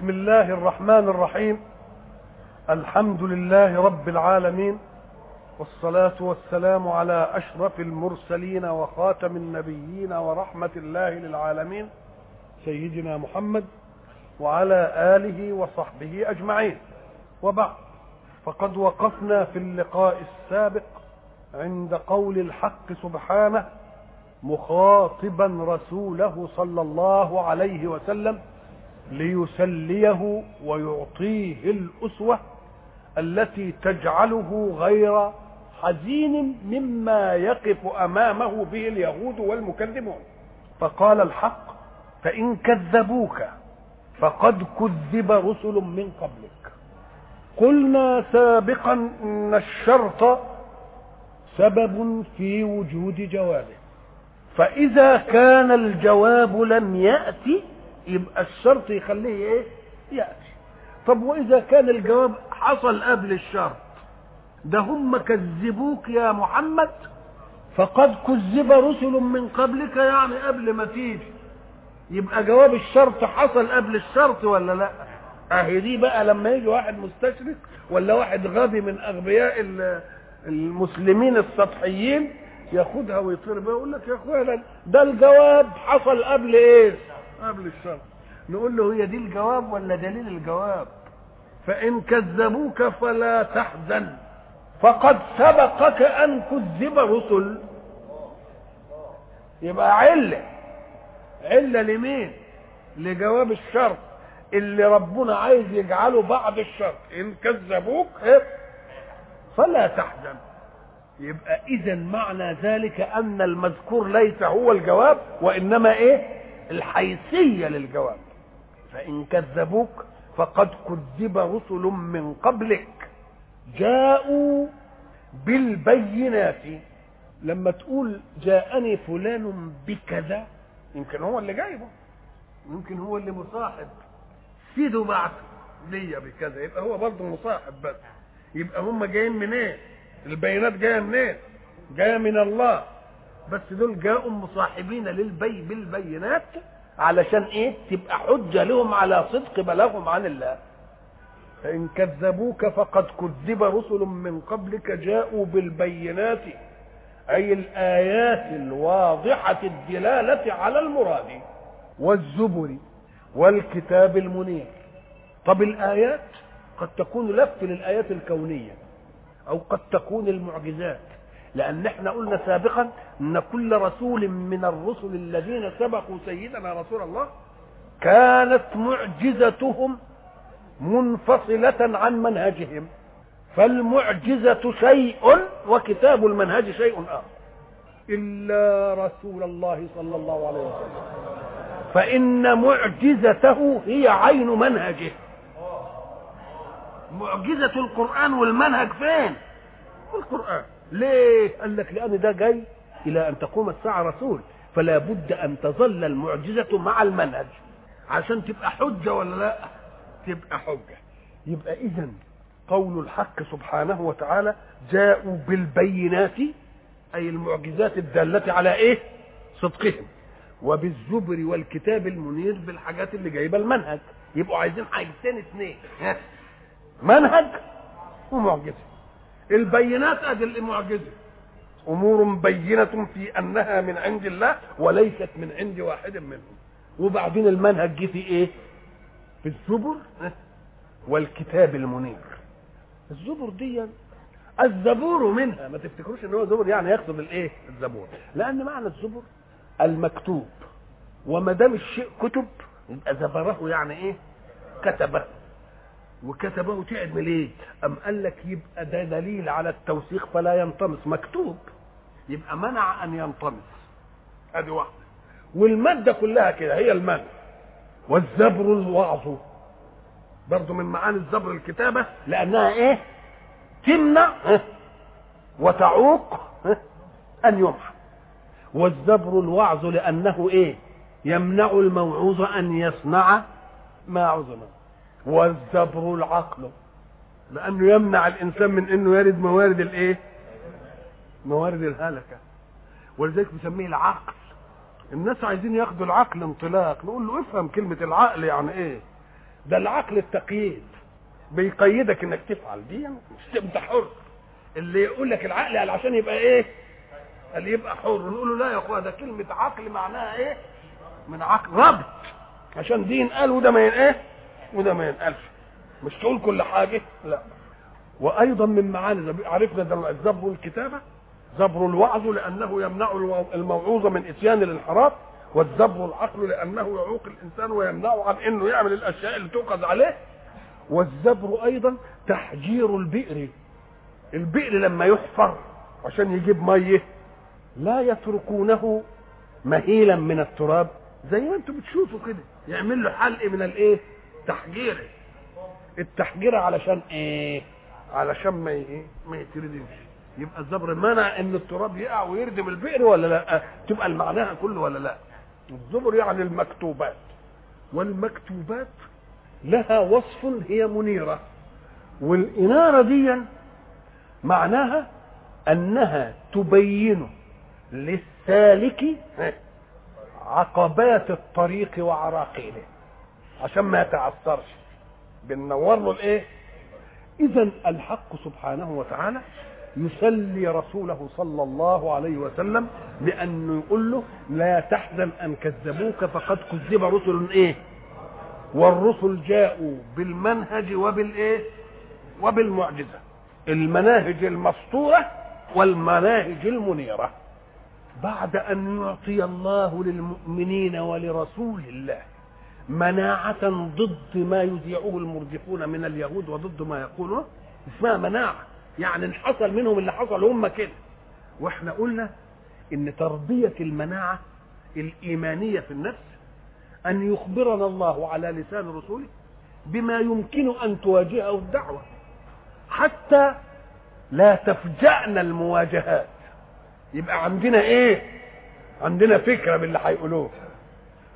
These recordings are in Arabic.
بسم الله الرحمن الرحيم. الحمد لله رب العالمين. والصلاة والسلام على أشرف المرسلين وخاتم النبيين ورحمة الله للعالمين. سيدنا محمد وعلى آله وصحبه أجمعين. وبعد فقد وقفنا في اللقاء السابق عند قول الحق سبحانه مخاطبا رسوله صلى الله عليه وسلم ليسليه ويعطيه الأسوة التي تجعله غير حزين مما يقف أمامه به اليهود والمكذبون. فقال الحق فإن كذبوك فقد كذب رسل من قبلك. قلنا سابقا إن الشرط سبب في وجود جوابه. فإذا كان الجواب لم يأتي يبقى الشرط يخليه إيه؟ يأتي. طب وإذا كان الجواب حصل قبل الشرط ده هم كذبوك يا محمد؟ فقد كذب رسل من قبلك يعني قبل ما تيجي. يبقى جواب الشرط حصل قبل الشرط ولا لأ؟ أهي دي بقى لما يجي واحد مستشرق ولا واحد غبي من أغبياء المسلمين السطحيين ياخدها ويطير بها يقول لك يا إخوانا ده الجواب حصل قبل إيه؟ قبل الشرط. نقول له هي دي الجواب ولا دليل الجواب؟ فإن كذبوك فلا تحزن. فقد سبقك أن كذب رسل. يبقى علة. علة لمين؟ لجواب الشرط. اللي ربنا عايز يجعله بعد الشرط. إن كذبوك فلا تحزن. يبقى اذا معنى ذلك أن المذكور ليس هو الجواب وإنما إيه؟ الحيثية للجواب. فإن كذبوك فقد كذب رسل من قبلك. جاءوا بالبينات. لما تقول جاءني فلان بكذا يمكن هو اللي جايبه. يمكن هو اللي مصاحب. سيدوا بعث ليا بكذا. يبقى هو برضه مصاحب بس. يبقى هم جايين منين؟ إيه؟ البينات جاية منين؟ إيه؟ جاية من الله. بس دول جاءوا مصاحبين للبي بالبينات. علشان إيه؟ تبقى حجة لهم على صدق بلاغهم عن الله. فإن كذبوك فقد كذب رسل من قبلك جاءوا بالبينات أي الآيات الواضحة الدلالة على المراد. والزبر والكتاب المنير. طب الآيات قد تكون لفت للآيات الكونية أو قد تكون المعجزات. لأن إحنا قلنا سابقا أن كل رسول من الرسل الذين سبقوا سيدنا رسول الله كانت معجزتهم منفصلة عن منهجهم فالمعجزة شيء وكتاب المنهج شيء آخر. إلا رسول الله صلى الله عليه وسلم. فإن معجزته هي عين منهجه. معجزة القرآن والمنهج فين؟ في القرآن. ليه؟ قال لك لأن ده جاي إلى أن تقوم الساعة رسول فلا بد أن تظل المعجزة مع المنهج. عشان تبقى حجة ولا لا؟ تبقى حجة. يبقى إذا قول الحق سبحانه وتعالى جاءوا بالبينات أي المعجزات الدالة على إيه؟ صدقهم. وبالزبر والكتاب المنير بالحاجات اللي جايبة المنهج. يبقوا عايزين حاجتين اثنين منهج ومعجزة. البينات ادي المعجزة. أمور بينة في أنها من عند الله وليست من عند واحد منهم. وبعدين المنهج جه في إيه؟ في الزبر والكتاب المنير. الزبر دي الزبور منها. ما تفتكروش إن هو زبر يعني يقصد الإيه؟ الزبور. لأن معنى الزبر المكتوب. وما دام الشيء كتب يبقى زبره يعني إيه؟ كتبه. وكتبه تعمل إيه؟ أم قال لك يبقى ده دليل على التوثيق فلا ينطمس. مكتوب. يبقى منع أن ينطمس. أدي واحدة. والمادة كلها كده هي المنع والزبر الوعظ. برضه من معاني الزبر الكتابة لأنها إيه؟ تمنع وتعوق أن يمحى. والزبر الوعظ لأنه إيه؟ يمنع الموعوظ أن يصنع ما عظم. والزبر العقل. لأنه يمنع الإنسان من أنه يرد موارد الإيه؟ موارد الهلكة. ولذلك بسميه العقل. الناس عايزين ياخدوا العقل انطلاق. نقول له افهم كلمة العقل يعني إيه؟ ده العقل التقييد. بيقيدك إنك تفعل. دي مش انت حر. اللي يقول لك العقل قال عشان يبقى إيه؟ قال يبقى حر. نقول له لا يا أخويا ده كلمة عقل معناها إيه؟ من عقل ربط. عشان دي ينقال وده ما إيه؟ وده ما ينقالش مش تقول كل حاجة؟ لا. وأيضا من معاني عرفنا الزبر الكتابة؟ زبر الوعظ لأنه يمنع الموعوظ من إتيان الانحراف والزبر العقل لأنه يعوق الإنسان ويمنعه عن إنه يعمل الأشياء اللي تؤخذ عليه. والزبر أيضا تحجير البئر. البئر لما يحفر عشان يجيب مية لا يتركونه مهيلا من التراب زي ما أنتم بتشوفوا كده. يعمل له حلق من الإيه؟ تحجيره التحجيره علشان إيه؟ علشان ما إيه ما يتردمش. يبقى الزبر منع إن التراب يقع ويردم البئر ولا لأ؟ تبقى المعناها كله ولا لأ؟ الزبر يعني المكتوبات. والمكتوبات لها وصف هي منيرة. والإنارة دي معناها أنها تبين للسالك عقبات الطريق وعراقيله. عشان ما يتعثرش. بننور له الإيه؟ اذا الحق سبحانه وتعالى يسلي رسوله صلى الله عليه وسلم بانه يقول له لا تحزن أن كذبوك فقد كذب رسل إيه؟ والرسل جاءوا بالمنهج وبالإيه؟ وبالمعجزة. المناهج المسطورة والمناهج المنيرة. بعد أن يعطي الله للمؤمنين ولرسول الله مناعة ضد ما يذيعه المرجفون من اليهود وضد ما يقولون؟ اسمها مناعة. يعني حصل منهم اللي حصل هم كده. وإحنا قلنا إن تربية المناعة الإيمانية في النفس أن يخبرنا الله على لسان رسوله بما يمكن أن تواجهه الدعوة. حتى لا تفجأنا المواجهات. يبقى عندنا إيه؟ عندنا فكرة باللي هيقولوه.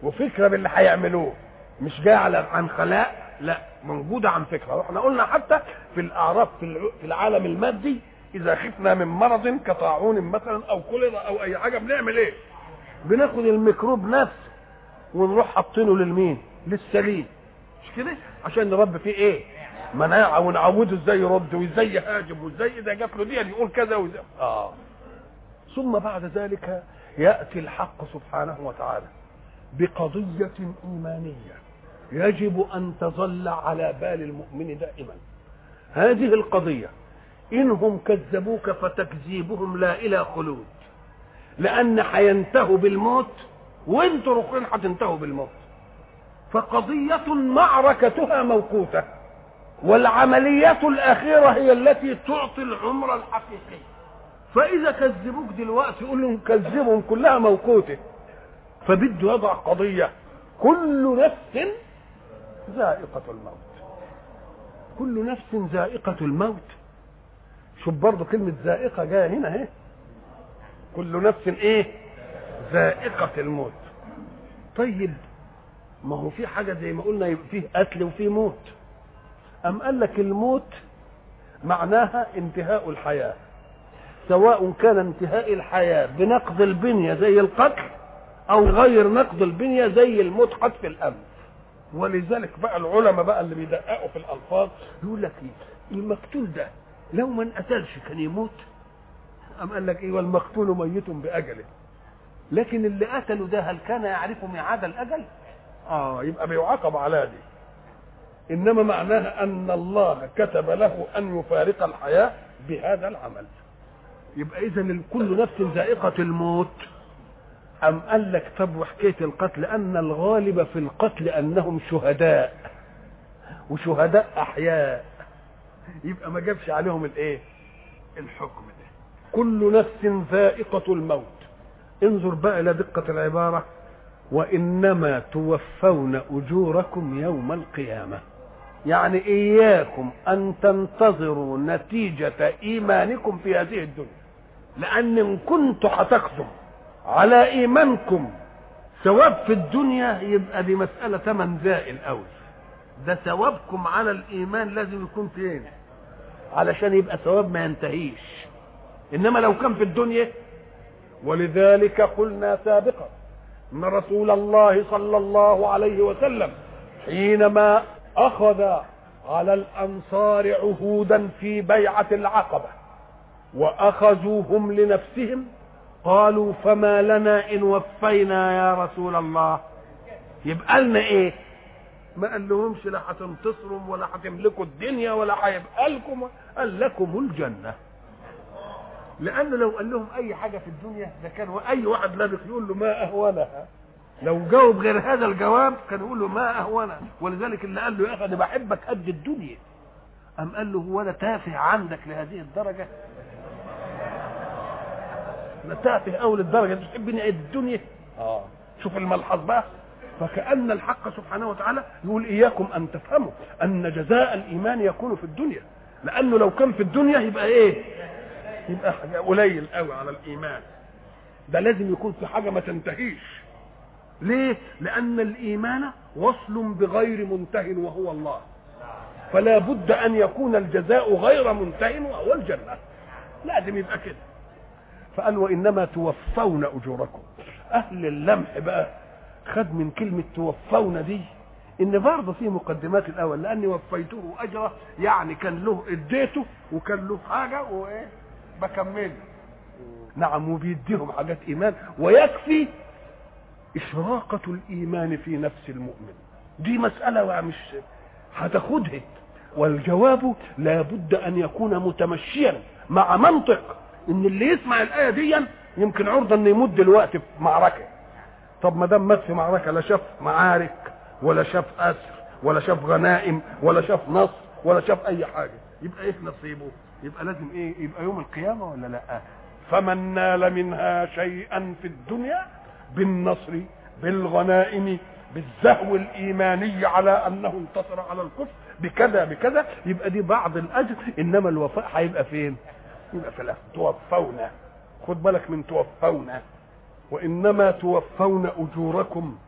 وفكرة باللي هيعملوه. مش جاي على عن خلاء لا موجودة عن فكرة وإحنا قلنا حتى في الأعراف في العالم المادي إذا خفنا من مرض كطاعون مثلا أو كوليرا أو أي حاجة بنعمل إيه؟ بناخد الميكروب نفسه ونروح حاطينه للمين؟ للسليم مش كده؟ عشان نربي فيه إيه؟ مناعة ونعوده إزاي يرد وإزاي يهاجم وإزاي إذا جات له دي يقول كذا وإزاي آه ثم بعد ذلك يأتي الحق سبحانه وتعالى بقضية إيمانية يجب أن تظل على بال المؤمن دائما. هذه القضية انهم كذبوك فتكذيبهم لا إلى خلود. لأن هينتهوا بالموت وانتوا رخين هتنتهوا بالموت؟ فقضية معركتها موقوتة والعمليات الأخيرة هي التي تعطي العمر الحقيقي. فإذا كذبوك دلوقتي يقول لهم كذبهم كلها موقوتة. فبده يضع قضية كل نفس ذائقة الموت. كل نفس ذائقة الموت. شوف برضه كلمة ذائقة جاية هنا اهي. كل نفس إيه؟ ذائقة الموت. طيب ما هو في حاجة زي ما قلنا يبقى فيه قتل وفيه موت. أم قال لك الموت معناها انتهاء الحياة. سواء كان انتهاء الحياة بنقض البنية زي القتل أو غير نقض البنية زي الموت حتف الأنف ولذلك بقى العلماء بقى اللي بيدققوا في الألفاظ يقول لك إيه؟ المقتول ده لو ما انقتلش كان يموت؟ أم قال لك إيه؟ والمقتول ميت بأجله. لكن اللي قتله ده هل كان يعرف ميعاد الأجل؟ آه يبقى بيعاقب على دي. إنما معناها أن الله كتب له أن يفارق الحياة بهذا العمل. يبقى اذا كل نفس ذائقة الموت. أم قال لك طب وحكاية القتل؟ ان الغالب في القتل أنهم شهداء. وشهداء أحياء. يبقى ما جابش عليهم الإيه؟ الحكم ده. كل نفس ذائقة الموت. انظر بقى إلى دقة العبارة. وإنما توفون أجوركم يوم القيامة. يعني إياكم أن تنتظروا نتيجة إيمانكم في هذه الدنيا. لأن إن كنتوا هتاخذوا على إيمانكم ثواب في الدنيا يبقى دي مسألة ثمن زائل قوي ده ثوابكم على الإيمان لازم يكون فين؟ علشان يبقى ثواب ما ينتهيش. إنما لو كان في الدنيا ولذلك قلنا سابقا إن رسول الله صلى الله عليه وسلم حينما أخذ على الأنصار عهودا في بيعة العقبة وأخذوهم لنفسهم قالوا فما لنا إن وفينا يا رسول الله. يبقى لنا إيه؟ ما قال لهمش لا هتنتصروا ولا هتملكوا الدنيا ولا هيبقى لكم قال لكم الجنة. لأنه لو قال لهم أي حاجة في الدنيا ده كان أي واحد لابق يقول له ما أهونها. لو جاوب غير هذا الجواب كان يقول له ما أهونها. ولذلك اللي قال له يا أخي أنا بحبك قد الدنيا. أم قال له هو أنا تافه عندك لهذه الدرجة؟ أنا تافه اول الدرجه تحبني قد الدنيا؟ آه. شوف الملحظ بقى. فكأن الحق سبحانه وتعالى يقول إياكم أن تفهموا أن جزاء الإيمان يكون في الدنيا. لأنه لو كان في الدنيا يبقى إيه؟ يبقى حاجة قليل قوي على الإيمان. ده لازم يكون في حاجة ما تنتهيش. ليه؟ لأن الإيمان وصل بغير منته وهو الله. فلا بد أن يكون الجزاء غير منته وهو الجنة. لازم يبقى كده. فقال وإنما توفون أجوركم. أهل اللمح بقى خد من كلمة توفون دي إن برضه في مقدمات الأول لأني وفيته أجره يعني كان له إديته وكان له حاجة وإيه؟ بكمله نعم وبيديهم حاجات إيمان. ويكفي إشراقة الإيمان في نفس المؤمن. دي مسألة مش هتاخدها. والجواب لابد أن يكون متمشيا مع منطق. ان اللي يسمع الآية دي يمكن عرضة ان يمد الوقت في معركة. طب ما دام مات في معركة لا شاف معارك ولا شاف أسر ولا شاف غنائم ولا شاف نصر ولا شاف أي حاجة. يبقى إيه نصيبه؟ يبقى لازم إيه؟ يبقى يوم القيامة ولا لأ؟ فمن نال منها شيئا في الدنيا بالنصر بالغنائم بالزهو الإيماني على أنه انتصر على الكفر بكذا بكذا يبقى دي بعض الأجر. إنما الوفاء هيبقى فين؟ يبقى الآخر توفونا خد بالك من توفونا وإنما توفون أجوركم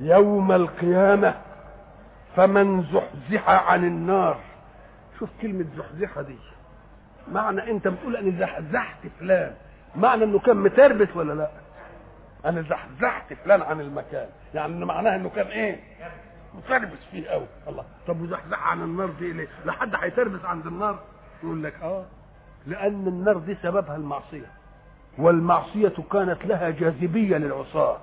يوم القيامة. فمن زحزح عن النار. شوف كلمة زحزحة دي. معنى أنت بتقول أنا زحزحت فلان. معنى إنه كان متربس ولا لا؟ أنا زحزحت فلان عن المكان. يعني معناها إنه كان إيه؟ متربس فيه قوي الله. طب وزحزح عن النار دي ليه؟ لا حد هيتربس عند النار. يقول لك آه. لأن النار دي سببها المعصية. والمعصية كانت لها جاذبية للعصاة.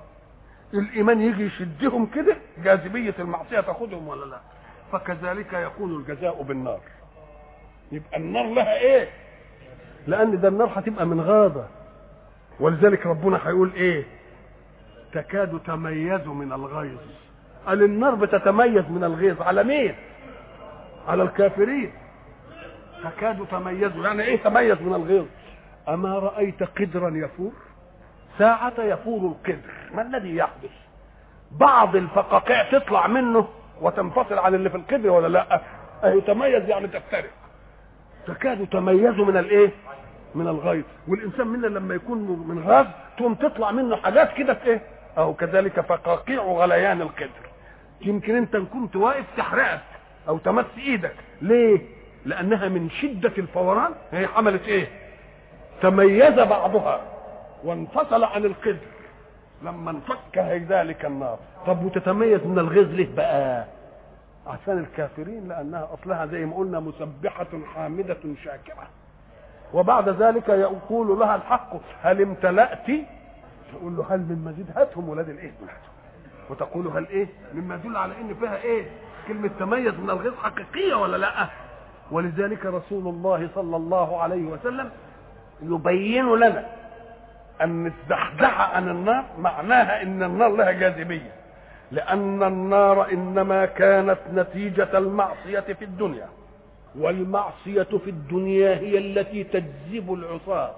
الإيمان يجي يشدهم كده جاذبية المعصية تاخدهم ولا لا؟ فكذلك يكون الجزاء بالنار. يبقى النار لها إيه؟ لأن ده النار هتبقى من غاضة ولذلك ربنا هيقول إيه؟ تكاد تميز من الغيظ. قال النار بتتميز من الغيظ. على مين؟ على الكافرين. تكاد تميز. يعني إيه تميز من الغيظ؟ أما رأيت قدرا يفور ساعة يفور القدر. ما الذي يحدث؟ بعض الفقاقيع تطلع منه وتنفصل عن اللي في القدر ولا لأ؟ أهي تميز يعني تفترق. تكاد تميز من الإيه؟ من الغيظ. والإنسان منا لما يكون من غاز تقوم تطلع منه حاجات كده في إيه؟ أهو كذلك فقاقيع غليان القدر. يمكن أنت كنت واقف تحرقك أو تمس إيدك. ليه؟ لأنها من شدة الفوران. هي عملت إيه؟ تميز بعضها وانفصل عن القدر. لما انفك ذلك النار. طب وتتميز من الغيظ ليه بقى؟ عشان الكافرين لأنها أصلها زي ما قلنا مسبحة حامدة شاكرة. وبعد ذلك يقول لها الحق هل امتلأت؟ تقول له هل من مزيد؟ هاتهم ولاد الإيه؟ وتقول هل إيه؟ مما يدل على إن فيها إيه؟ كلمة تميز من الغيظ حقيقية ولا لأ؟ ولذلك رسول الله صلى الله عليه وسلم يبين لنا أن الزحزحه عن النار معناها إن النار لها جاذبية. لأن النار إنما كانت نتيجة المعصية في الدنيا. والمعصية في الدنيا هي التي تجذب العصاة.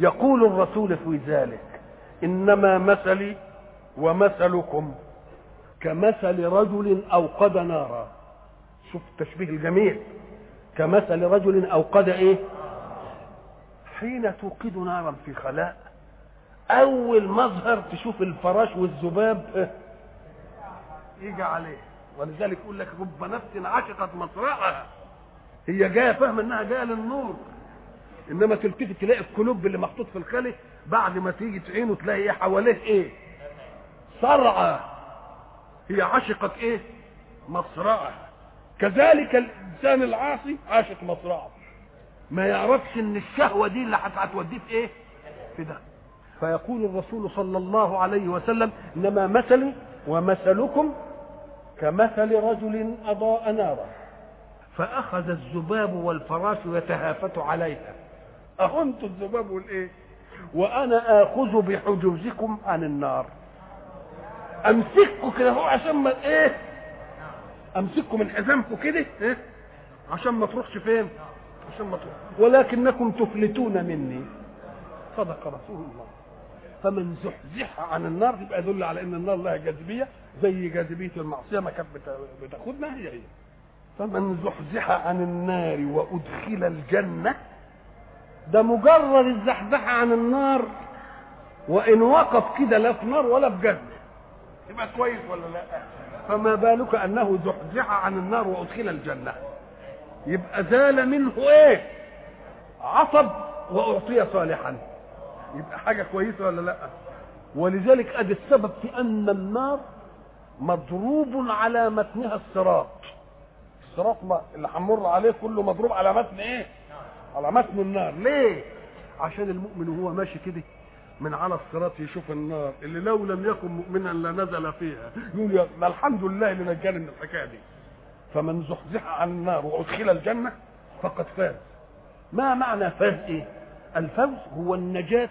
يقول الرسول في ذلك إنما مثلي ومثلكم كمثل رجل أوقد نارا. شوف التشبيه الجميل. كمثل رجل أوقد إيه؟ حين توقد نارا في خلاء أول مظهر تشوف الفراش والذباب يجي عليه. ولذلك يقول لك رب نفس عشقت مصرعها. هي جاية فاهمه إنها جاية للنور. إنما تلتفت تلاقي القلوب اللي محطوط في الخلي بعد ما تيجي تعينه تلاقي إيه حواليه إيه؟ صرعة. هي عشقت إيه؟ مصرعها. كذلك الإنسان العاصي عاشق مصرعه ما يعرفش إن الشهوة دي اللي هتوديه في إيه؟ في ده. فيقول الرسول صلى الله عليه وسلم إنما مثلي ومثلكم كمثل رجل أضاء نارا. فأخذ الذباب والفراش يتهافت عليها. اهو أنتوا الذباب والإيه؟ وأنا آخذ بحجوزكم عن النار. امسككم كده هو عشان ما إيه؟ امسككم من حزامكم كده إيه؟ عشان ما تروحش فين؟ عشان ما تروح. ولكنكم تفلتون مني. صدق رسول الله. فمن زحزح عن النار يبقى يدل على إن النار لها جاذبية زي جاذبية المعصية ما كانت بتاخدنا هي هي. فمن زحزح عن النار وأدخل الجنة ده مجرد الزحزحه عن النار وإن وقف كده لا في نار ولا في جنة. يبقى كويس ولا لا؟ فما بالك أنه زحزح عن النار وأدخل الجنة؟ يبقى زال منه إيه؟ عصب وأعطي صالحا. يبقى حاجة كويسة ولا لأ؟ ولذلك أدي السبب في أن النار مضروب على متنها الصراط. الصراط اللي هنمر عليه كله مضروب على متن إيه؟ على متن النار. ليه؟ عشان المؤمن وهو ماشي كده. من على الصراط يشوف النار. اللي لو لم يكن مؤمنا لنزل فيها. يقول ده الحمد لله اللي نجاني من الحكاية دي. فمن زحزح عن النار وأدخل الجنة فقد فاز. ما معنى فاز إيه؟ الفوز هو النجاة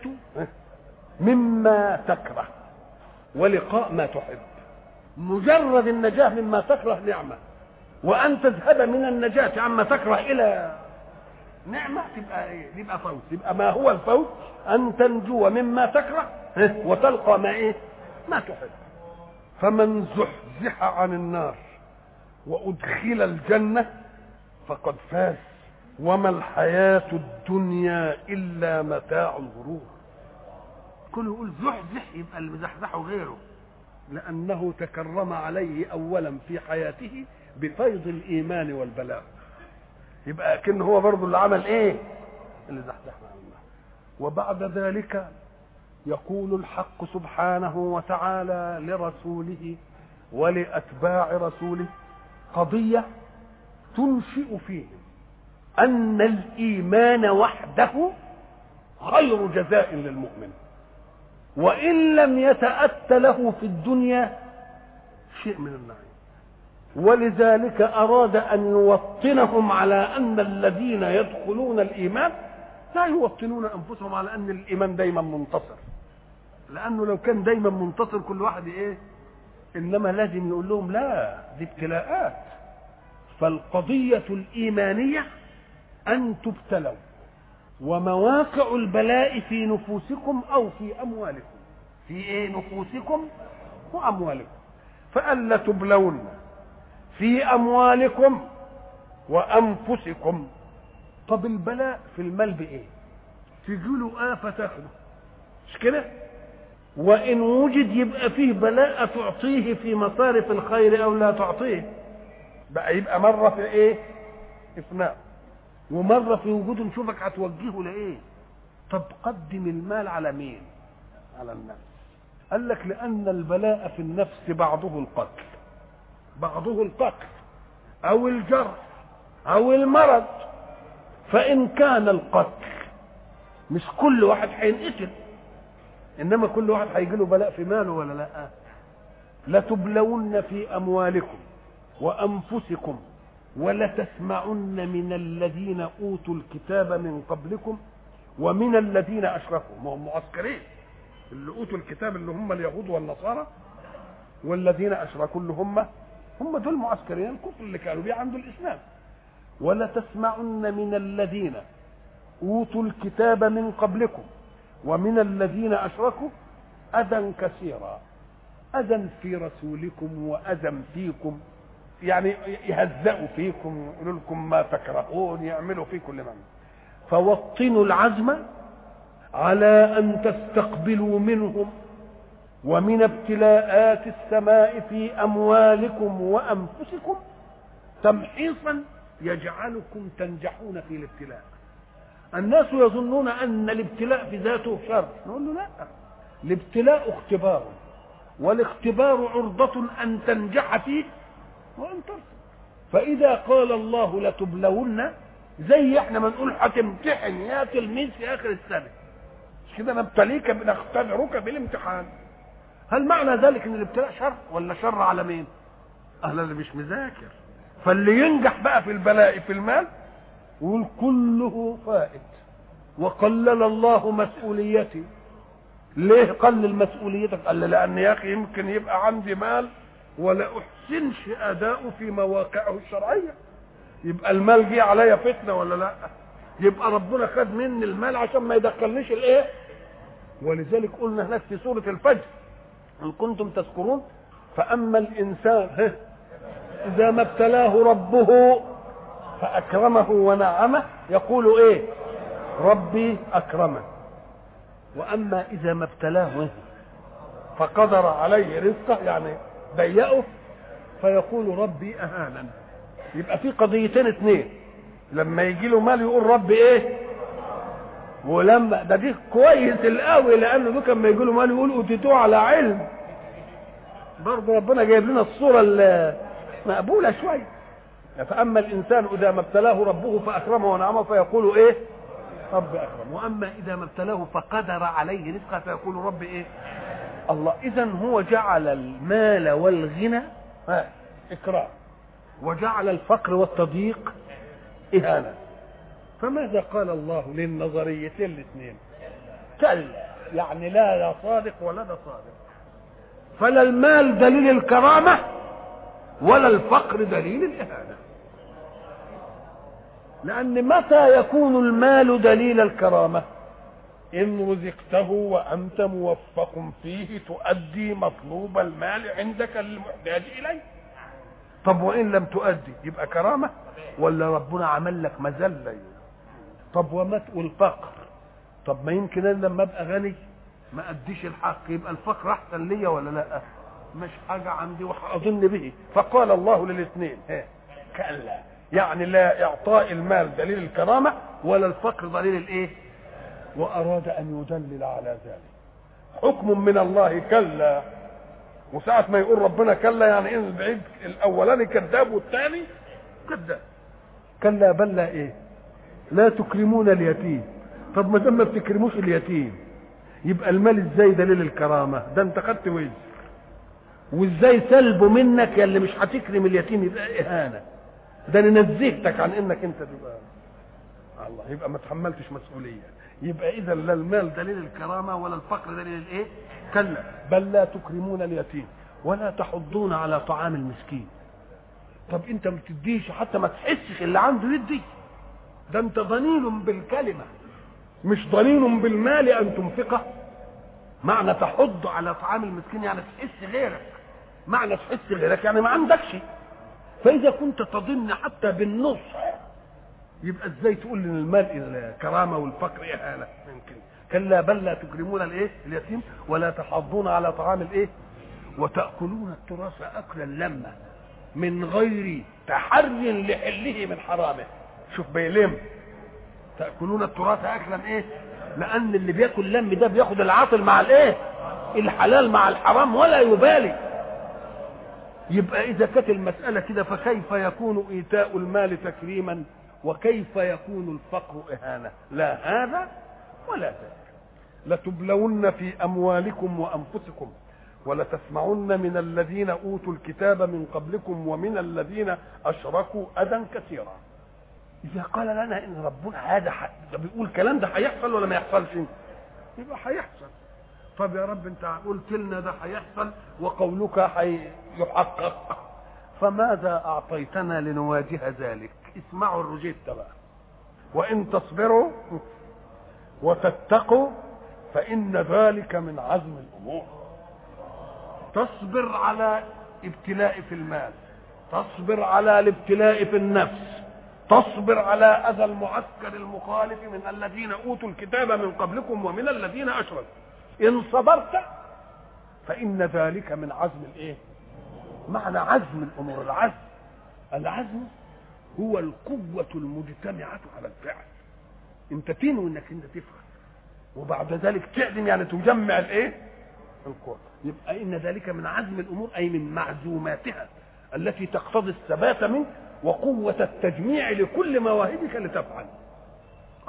مما تكره ولقاء ما تحب. مجرد النجاة مما تكره نعمة. وأن تذهب من النجاة عما تكره إلى نعمة تبقى إيه؟ تبقى فوز. يبقى ما هو الفوز؟ أن تنجو مما تكره وتلقى ما إيه؟ ما تحب. فمن زحزح عن النار وأدخل الجنة فقد فاز. وما الحياة الدنيا إلا متاع الغرور. كل يقول زحزح يبقى اللي مزحزحه غيره. لأنه تكرم عليه أولا في حياته بفيض الإيمان والبلاء. يبقى كأنه هو برضه اللي عمل إيه؟ اللي زحزحنا عن الله. وبعد ذلك يقول الحق سبحانه وتعالى لرسوله ولأتباع رسوله قضية تنشئ فيهم أن الإيمان وحده خير جزاء للمؤمن. وإن لم يتأت له في الدنيا شيء من النعيم. ولذلك أراد أن يوطنهم على أن الذين يدخلون الإيمان لا يوطنون أنفسهم على أن الإيمان دايما منتصر. لأنه لو كان دايما منتصر كل واحد إيه؟ إنما لازم يقول لهم لا دي ابتلاءات. فالقضية الإيمانية أن تبتلوا ومواقع البلاء في نفوسكم أو في أموالكم. في إيه؟ نفوسكم وأموالكم. فألا تبلون. في أموالكم وأنفسكم. طب البلاء في المال بإيه؟ تجي له آفة تاخده مش كده؟ وإن وجد يبقى فيه بلاء تعطيه في مصارف الخير أو لا تعطيه. بقى يبقى مرة في إيه؟ إفناء ومرة في وجوده نشوفك هتوجهه لإيه؟ طب قدم المال على مين؟ على النفس. قال لك لأن البلاء في النفس بعضه القتل. بعضه القتل أو الجرح أو المرض فإن كان القتل مش كل واحد هينقتل إنما كل واحد هيجي له بلاء في ماله ولا لأ؟ لتبلون في أموالكم وأنفسكم ولتسمعن من الذين أوتوا الكتاب من قبلكم ومن الذين أشركوا. ما هم معسكرين اللي أوتوا الكتاب اللي هم اليهود والنصارى والذين أشركوا اللي هم هم دول معسكرين الكفر اللي كانوا بيعندوا الإسلام. ولتسمعن من الذين أوتوا الكتاب من قبلكم ومن الذين أشركوا أذى كثيرا. أذى في رسولكم وأذى فيكم. يعني يهزأوا فيكم يقولوا لكم ما تكرهون يعملوا فيكم لمن فوطنوا العزم على أن تستقبلوا منهم ومن ابتلاءات السماء في أموالكم وأنفسكم تمحيصا يجعلكم تنجحون في الابتلاء. الناس يظنون أن الابتلاء في ذاته شر. نقول له لا. الابتلاء اختبار والاختبار عرضة أن تنجح فيه وأن ترفض فإذا قال الله لتبلون زي إحنا ما نقول هتمتحن يا تلميذ في آخر السنة. مش كده نبتليك بنختبرك بالامتحان. هل معنى ذلك إن الابتلاء شر ولا شر على مين؟ أهل اللي مش مذاكر. فاللي ينجح بقى في البلاء في المال يقول كله فائت. وقلل الله مسؤوليتي. ليه قلل مسؤوليتك؟ قال لأن يا أخي يمكن يبقى عندي مال ولا أحسنش اداؤه في مواقعه الشرعية. يبقى المال جه عليا فتنة ولا لأ؟ يبقى ربنا خد مني المال عشان ما يدخلنيش الإيه؟ ولذلك قلنا هناك في سورة الفجر إن كنتم تذكرون فأما الإنسان إذا ما ابتلاه ربه فأكرمه ونعمه يقول إيه؟ ربي اكرمن وأما إذا ما ابتلاه فقدر عليه رزقه يعني ضيقه فيقول ربي اهانا يبقى في قضيتين اثنين لما يجي له مال يقول ربي إيه؟ ولما ده دي كويس القوي لأنه ده لما يجي له مال يقول اوتيتوه على علم. برضه ربنا جايب لنا الصورة المقبوله شوية. فأما الإنسان إذا ما ابتلاه ربه فأكرمه ونعمه فيقول إيه؟ رب اكرم وأما إذا ما ابتلاه فقدر عليه رزقه فيقول رب إيه؟ الله. اذا هو جعل المال والغنى إكرام. وجعل الفقر والتضييق اهانه فماذا قال الله للنظريتين الاثنين؟ كلا يعني لا لا صادق ولا ده صادق. فلا المال دليل الكرامة ولا الفقر دليل الإهانة. لأن متى يكون المال دليل الكرامة؟ إن رزقته وأنت موفق فيه تؤدي مطلوب المال عندك للمحتاج إليه. طب وإن لم تؤدي يبقى كرامة؟ ولا ربنا عمل لك مذلة طب وما والفقر؟ طب ما يمكن أنا لما أبقى غني ما أديش الحق يبقى الفقر أحسن ليا ولا لأ؟ مش حاجة عندي وأظن به. فقال الله للإثنين كلا يعني لا اعطاء المال دليل الكرامة ولا الفقر دليل الإيه؟ وأراد أن يدلل على ذلك. حكم من الله كلا. وساعة ما يقول ربنا كلا يعني ان البعيد الأولاني كذاب والثاني كذاب. كلا بل لا إيه؟ لا تكرمون اليتيم. طب ما دام ما بتكرموش اليتيم يبقى المال إزاي دليل الكرامة؟ ده أنت خدت وزر وإزاي سلبه منك يا اللي مش هتكرم اليتيم؟ يبقى إهانة. ده أنا نزهتك عن إنك أنت تبقى الله يبقى ما تحملتش مسؤولية. يبقى إذا لا المال دليل الكرامة ولا الفقر دليل الإيه؟ كلا. بل لا تكرمون اليتيم ولا تحضون على طعام المسكين. طب أنت ما بتديش حتى ما تحسش اللي عنده يدي. ده انت ضنين بالكلمة. مش ضنين بالمال أن تنفقه. معنى تحض على طعام المسكين يعني تحس غيرك. معنى تحس غيرك يعني ما عندكش. فإذا كنت تظن حتى بالنصح يبقى إزاي تقول إن المال الكرامة والفقر؟ اهانه يمكن كلا بل لا تكرمون الإيه؟ اليتيم. ولا تحضون على طعام الإيه؟ وتأكلون التراث أكلا لما من غير تحري لحله من حرامه. شوف بيلم. تأكلون التراث اكلا إيه؟ لأن اللي بياكل لم ده بياخد العاطل مع الإيه؟ الحلال مع الحرام ولا يبالي. يبقى إذا كانت المسألة كده فكيف يكون إيتاء المال تكريما؟ وكيف يكون الفقر إهانة؟ لا هذا ولا ذاك. لتبلون في أموالكم وأنفسكم ولتسمعن من الذين أوتوا الكتاب من قبلكم ومن الذين أشركوا أذى كثيرا. إذا قال لنا إن ربنا هذا ده بيقول الكلام ده هيحصل ولا ما يحصلش؟ يبقى هيحصل. طب يا رب أنت قلت لنا ده هيحصل وقولك يحقق فماذا أعطيتنا لنواجه ذلك؟ اسمعوا الرجيت بقى. وإن تصبروا وتتقوا فإن ذلك من عزم الأمور. تصبر على ابتلاء في المال. تصبر على الابتلاء في النفس. تصبر على أذى المعسكر المخالف من الذين أوتوا الكتاب من قبلكم ومن الذين أشركوا. إن صبرت فإن ذلك من عزم الإيه؟ معنى عزم الأمور. العزم العزم هو القوة المجتمعة على الفعل. انت تنوي انك انت تفعل. وبعد ذلك تعلم يعني تجمع الإيه؟ القوة. يبقى إن ذلك من عزم الأمور أي من معزوماتها التي تقتضي الثبات منك وقوة التجميع لكل مواهبك لتفعل.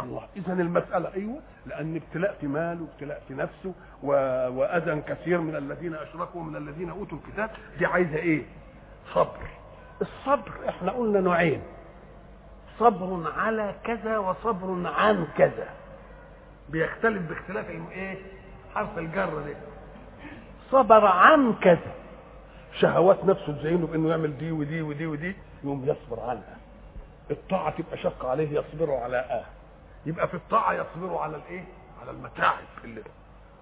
الله اذا المسألة أيوه لأن ابتلاء في ماله وابتلاء في نفسه و... وأذى كثير من الذين أشركوا ومن الذين أوتوا الكتاب. دي عايزة إيه؟ صبر. الصبر إحنا قلنا نوعين. صبر على كذا وصبر عن كذا. بيختلف باختلاف إيه؟ حرف الجر ده. صبر عن كذا. شهوات نفسه تزينه بإنه يعمل دي ودي ودي ودي. يقوم يصبر عنها الطاعة تبقى شقة عليه يصبر على آه. يبقى في الطاعة يصبر على الإيه؟ على المتاعب اللي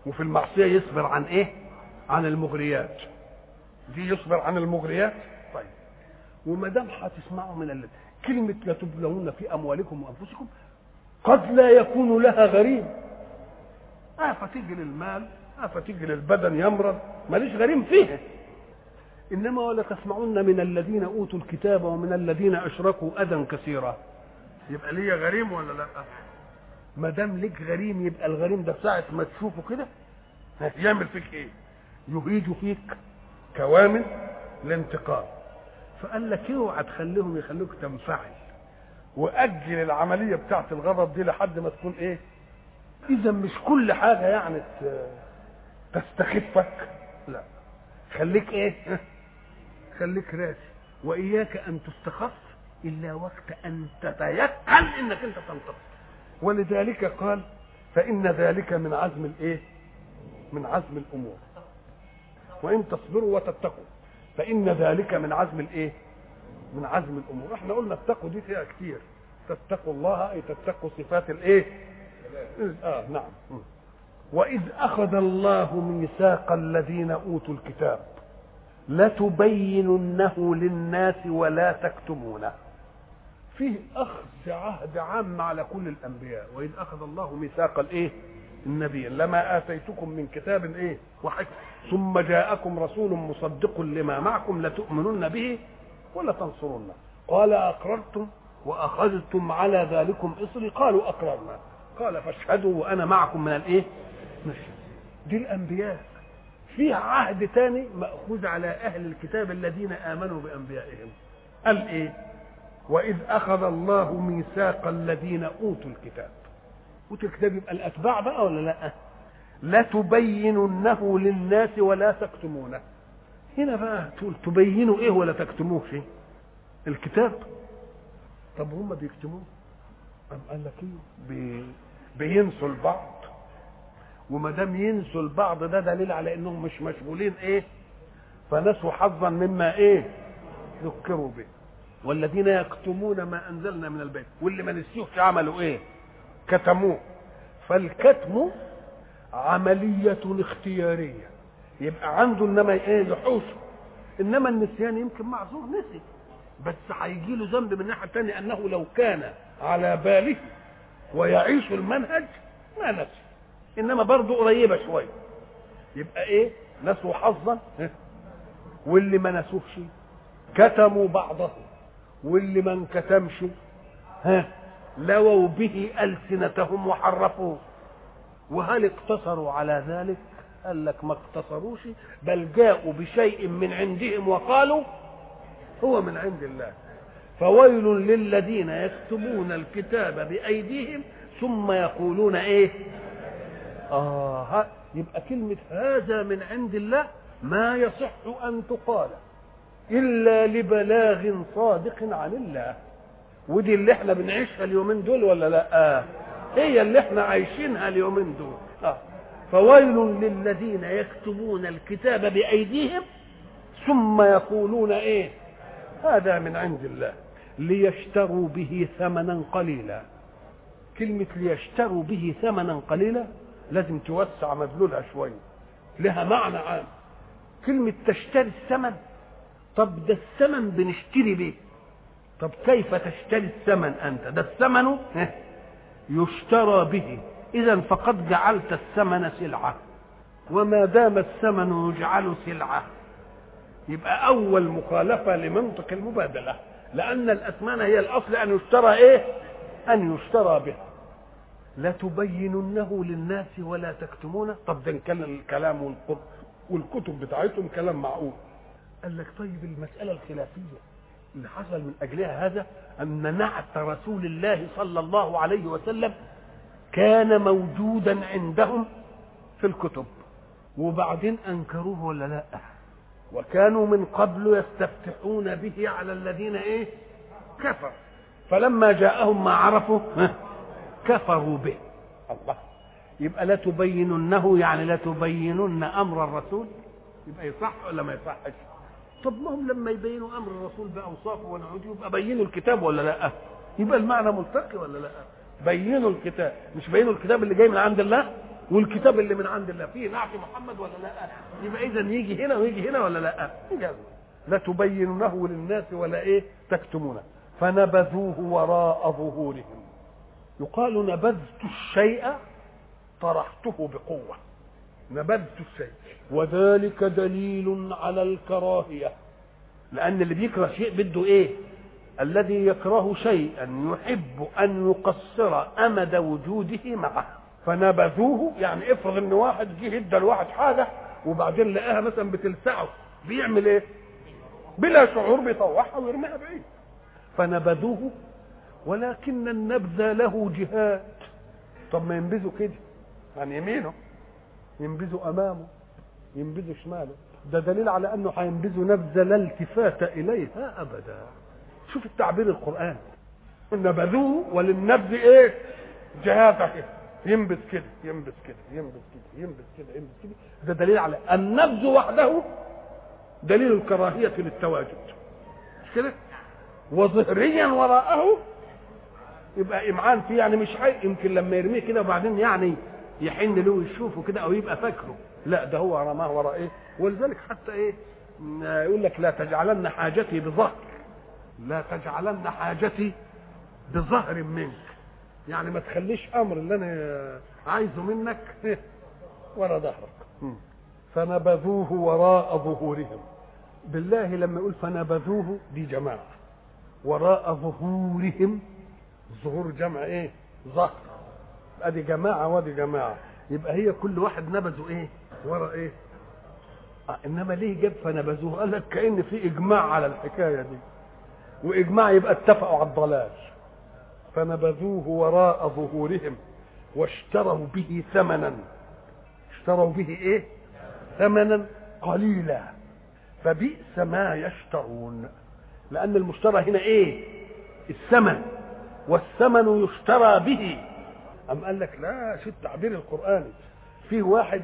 وفي المعصية يصبر عن إيه؟ عن المغريات. دي يصبر عن المغريات؟ طيب. وما دام هتسمعوا من ال... كلمة لتبلون في أموالكم وأنفسكم قد لا يكون لها غريم آفة تيجي للمال آفة تيجي للبدن يمرض ماليش غريم فيه. إنما ولا تسمعن من الذين أوتوا الكتاب ومن الذين أشركوا أذى كثيرا. يبقى ليا غريم ولا لا؟ ما دام ليك غريم يبقى الغريم ده ساعة ما تشوفه كده. يعمل فيك إيه؟ يهيج فيك كوامن الانتقام فقال لك اوعى تخليهم يخلوك تنفعل. وأجل العملية بتاعت الغضب دي لحد ما تكون إيه؟ إذا مش كل حاجة يعني تستخفك. لا. خليك إيه؟ خليك راسي وإياك أن تستخف إلا وقت أن تتيقن إنك أنت تنتصر ولذلك قال فإن ذلك من عزم الإيه؟ من عزم الأمور. وإن تصبروا وتتقوا فإن ذلك من عزم الإيه؟ من عزم الأمور. إحنا قلنا اتقوا دي فيها كتير. تتقوا الله أي تتقوا صفات الإيه؟ آه نعم. وإذ أخذ الله ميثاق الذين أوتوا الكتاب لتبيننه للناس ولا تكتمونه. فيه أخذ عهد عام على كل الأنبياء واذ أخذ الله ميثاق الإيه؟ النبي. لما آتيتكم من كتاب إيه؟ وحكم ثم جاءكم رسول مصدق لما معكم لتؤمنن به ولا تنصرنه قال أقررتم وأخذتم على ذلكم إصري. قالوا أقررنا. قال فاشهدوا وأنا معكم من الإيه؟ دي الأنبياء. في عهد تاني مأخوذ على أهل الكتاب الذين آمنوا بأنبيائهم. قال إيه؟ وإذ أخذ الله ميثاق الذين أوتوا الكتاب. أوتوا الكتاب يبقى الأتباع بقى ولا لأ؟ لتبيننه للناس ولا تكتمونه. هنا بقى تقول تبينوا إيه ولا تكتموه شيء الكتاب. طب هم بيكتموه؟ أم قال لك إيه؟ بي... بينسوا البعض. وما دام ينسوا البعض ده دليل على إنهم مش مشغولين إيه؟ فنسوا حظا مما إيه؟ ذكروا به. والذين يكتمون ما أنزلنا من البيت واللي ما نسيوش عملوا إيه؟ كتموه. فالكتم عملية اختيارية. يبقى عنده إنما إيه؟ يحوشه إنما النسيان يمكن معذور نسي. بس هيجي له ذنب من الناحية الثانية أنه لو كان على باله ويعيش المنهج ما نسي. إنما برضه قريبة شوية. يبقى إيه؟ نسوا حظا. واللي ما نسوش كتموا بعضه. واللي ما انكتمش ها لووا به ألسنتهم وحرفوه. وهل اقتصروا على ذلك؟ قال لك ما اقتصروش بل جاءوا بشيء من عندهم وقالوا هو من عند الله. فويل للذين يكتبون الكتاب بأيديهم ثم يقولون إيه؟ آه يبقى كلمة هذا من عند الله ما يصح أن تقال إلا لبلاغ صادق عن الله. ودي اللي إحنا بنعيشها اليومين دول ولا لأ؟ آه. هي اللي إحنا عايشينها اليومين دول. آه. فويل للذين يكتبون الكتاب بأيديهم ثم يقولون إيه؟ هذا من عند الله. ليشتروا به ثمنا قليلا. كلمة ليشتروا به ثمنا قليلا لازم توسع مدلولها شوية لها معنى عام. كلمة تشتري الثمن طب ده الثمن بنشتري بيه. طب كيف تشتري الثمن أنت؟ ده الثمن يشترى به. إذا فقد جعلت الثمن سلعة. وما دام الثمن يجعل سلعة. يبقى أول مخالفة لمنطق المبادلة. لأن الأثمان هي الأصل أن يشترى إيه؟ أن يشترى به. لتبيننه للناس ولا تكتمونه؟ طب ده كان الكلام والكتب بتاعتهم كلام معقول. قال لك طيب المسألة الخلافية اللي حصل من أجلها هذا أن نعت رسول الله صلى الله عليه وسلم كان موجودا عندهم في الكتب وبعدين أنكروه ولا لا؟ وكانوا من قبل يستفتحون به على الذين إيه؟ كفر فلما جاءهم ما عرفوا كفروا به. الله. يبقى لا تبيننه يعني لا تبينن أمر الرسول؟ يبقى يصح ولا ما يصحش؟ طب ما هم لما يبينوا أمر الرسول بأوصافه ونعوده يبقى بينوا الكتاب ولا لأ؟ يبقى المعنى ملتقي ولا لأ؟ بينوا الكتاب مش بينوا الكتاب اللي جاي من عند الله؟ والكتاب اللي من عند الله فيه نعت محمد ولا لأ؟ يبقى اذا يجي هنا ويجي هنا ولا لأ؟ لا تبينونه للناس ولا إيه؟ تكتمونه. فنبذوه وراء ظهورهم. يقال نبذت الشيء طرحته بقوة. نبذت الشيء. وذلك دليل على الكراهية. لأن اللي بيكره شيء بده إيه؟ الذي يكره شيئا يحب أن يقصر أمد وجوده معه. فنبذوه يعني افرض إن واحد جه إدى لواحد حاجة وبعدين لقاها مثلا بتلسعه. بيعمل إيه؟ بلا شعور بيطوعها ويرميها بعيد. فنبذوه ولكن النبذ له جهات طب ما ينبذوا كده. عن يمينه. ينبذوا أمامه. ينبذوا شماله. ده دليل على أنه هينبذوا نبذه لا التفات إليها أبدا. شوف التعبير القرآن. نبذوه وللنبذ إيه؟ جهات كده ينبذ كده ينبذ كده ينبذ كده ينبذ كده ينبذ كده. ده دليل على النبذ وحده دليل الكراهية للتواجد. مش كده؟ وظهريا وراءه يبقى إمعان فيه يعني مش حي يمكن لما يرميه كده وبعدين يعني يحن له ويشوفه كده أو يبقى فاكره. لا ده هو رماه وراء إيه؟ ولذلك حتى إيه؟ يقول لك لا تجعلن حاجتي بظهر. لا تجعلن حاجتي بظهر منك. يعني ما تخليش أمر اللي أنا عايزه منك ورا ظهرك. فنبذوه وراء ظهورهم. بالله لما يقول فنبذوه دي جماعة. وراء ظهورهم الظهور جمع إيه؟ ظهر. أدي جماعة وأدي جماعة. يبقى هي كل واحد نبذه إيه؟ ورا إيه؟ آه إنما ليه جاب فنبذوه؟ قال لك كأن في إجماع على الحكاية دي. وإجماع يبقى اتفقوا على الضلال. فنبذوه وراء ظهورهم واشتروا به ثمنا. اشتروا به إيه؟ ثمنا قليلا. فبئس ما يشترون. لأن المشترى هنا إيه؟ الثمن. والثمن يشترى به. أم قال لك لا شو التعبير القرآني؟ في واحد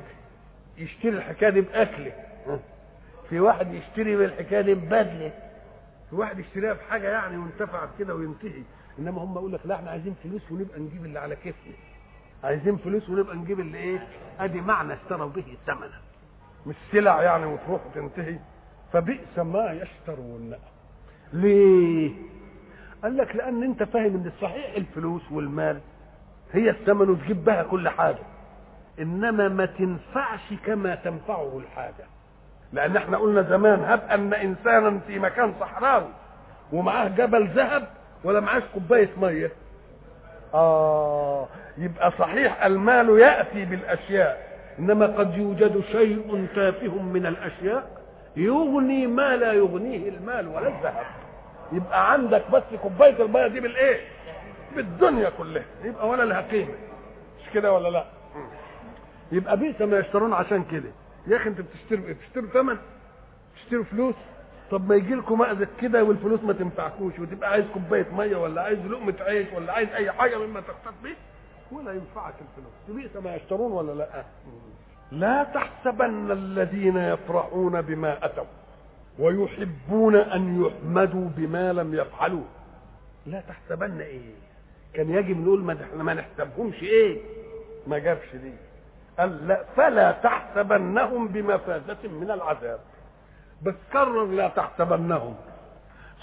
يشتري الحكاية دي بأكله. في واحد يشتري بالحكاية دي ببدله. في واحد يشتريها بحاجة يعني وانتفع كده وينتهي. إنما هم يقول لك لا إحنا عايزين فلوس ونبقى نجيب اللي على كيفنا عايزين فلوس ونبقى نجيب اللي إيه؟ أدي معنى اشتروا به ثمنا مش سلع يعني وتروح وتنتهي. فبئس ما يشترون. ليه؟ قال لك لأن أنت فاهم إن الصحيح الفلوس والمال هي الثمن وتجيب بها كل حاجة. إنما ما تنفعش كما تنفعه الحاجة. لأن إحنا قلنا زمان هب أن إنسانا في مكان صحراوي ومعاه جبل ذهب ولا معاش كوباية مية. آه يبقى صحيح المال يأتي بالأشياء إنما قد يوجد شيء تافه من الأشياء يغني ما لا يغنيه المال ولا الذهب. يبقى عندك بس كوباية المية دي بالإيه؟ بالدنيا كلها. يبقى ولا لها قيمة. مش كده ولا لا؟ يبقى بئس ما يشترون عشان كده. يا أخي أنت بتشتروا إيه بتشتروا ثمن؟ تشتروا فلوس؟ طب ما يجي لكم مأذك كده والفلوس ما تنفعكوش وتبقى عايز كوباية مية ولا عايز لقمة عيش ولا عايز أي حاجة مما تقتات به؟ ولا ينفعك الفلوس. بئس ما يشترون ولا لا؟ لا تحسبن الذين يفرحون بما أتوا. ويحبون أن يحمدوا بما لم يفعلوا. لا تحسبن إيه. كان يجب نقول ما ما نحسبهمش إيه. ما جابش دي قال لا فلا تحسبنهم بمفازة من العذاب. بس كرر لا تحسبنهم.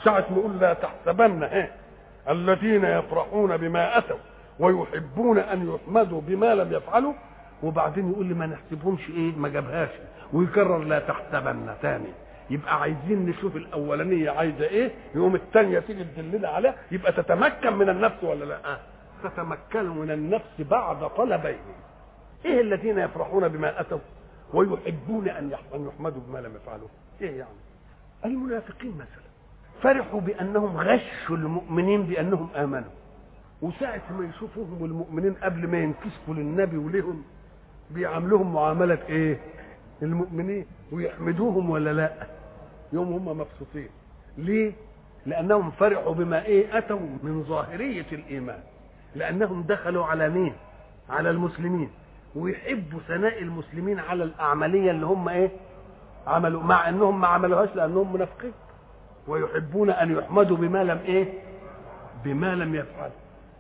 ساعة نقول لا تحسبن إيه الذين يفرحون بما أتوا ويحبون أن يحمدوا بما لم يفعلوا وبعدين يقول لي ما نحسبهمش إيه ما جابهاش. ويكرر لا تحسبن تاني. يبقى عايزين نشوف الأولانية عايزة إيه يقوم الثانية تيجي تدلنا عليها يبقى تتمكن من النفس ولا لا؟ آه. تتمكن من النفس بعد طلبين إيه الذين يفرحون بما أتوا ويحبون أن يحمدوا بما لم يفعلوا؟ إيه يعني؟ المنافقين مثلا. فرحوا بأنهم غشوا المؤمنين بأنهم آمنوا. وساعة ما يشوفوهم المؤمنين قبل ما ينكسفوا للنبي ولهم بيعاملوهم معاملة إيه؟ المؤمنين ويحمدوهم ولا لا؟ يوم هم مبسوطين. ليه؟ لأنهم فرحوا بما إيه؟ أتوا من ظاهرية الإيمان. لأنهم دخلوا على مين؟ على المسلمين ويحبوا ثناء المسلمين على الأعمالية اللي هم إيه؟ عملوا مع إنهم ما عملوهاش لأنهم منافقين. ويحبون أن يحمدوا بما لم إيه؟ بما لم يفعلوا.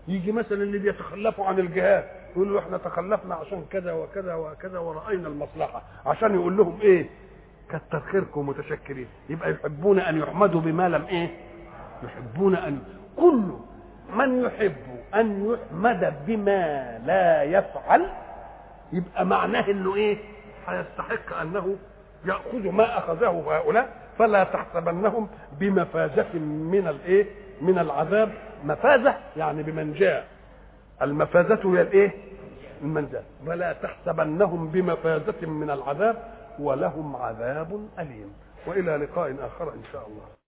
يجي مثلا اللي بيتخلفوا عن الجهاد يقولوا إحنا تخلفنا عشان كذا وكذا وكذا ورأينا المصلحة. عشان يقول لهم إيه؟ كتر خيركم متشكرين. يبقى يحبون أن يحمدوا بما لم إيه؟ يحبون أن كل من يحب أن يحمد بما لا يفعل يبقى معناه إنه إيه؟ هيستحق أنه يأخذ ما أخذه هؤلاء. فلا تحسبنهم بمفازة من الايه من العذاب. مفازة يعني بمنجاة المفازة هي الإيه؟ المنجاة ولا تحسبنهم بمفازة من العذاب ولهم عذاب أليم. وإلى لقاء آخر إن شاء الله.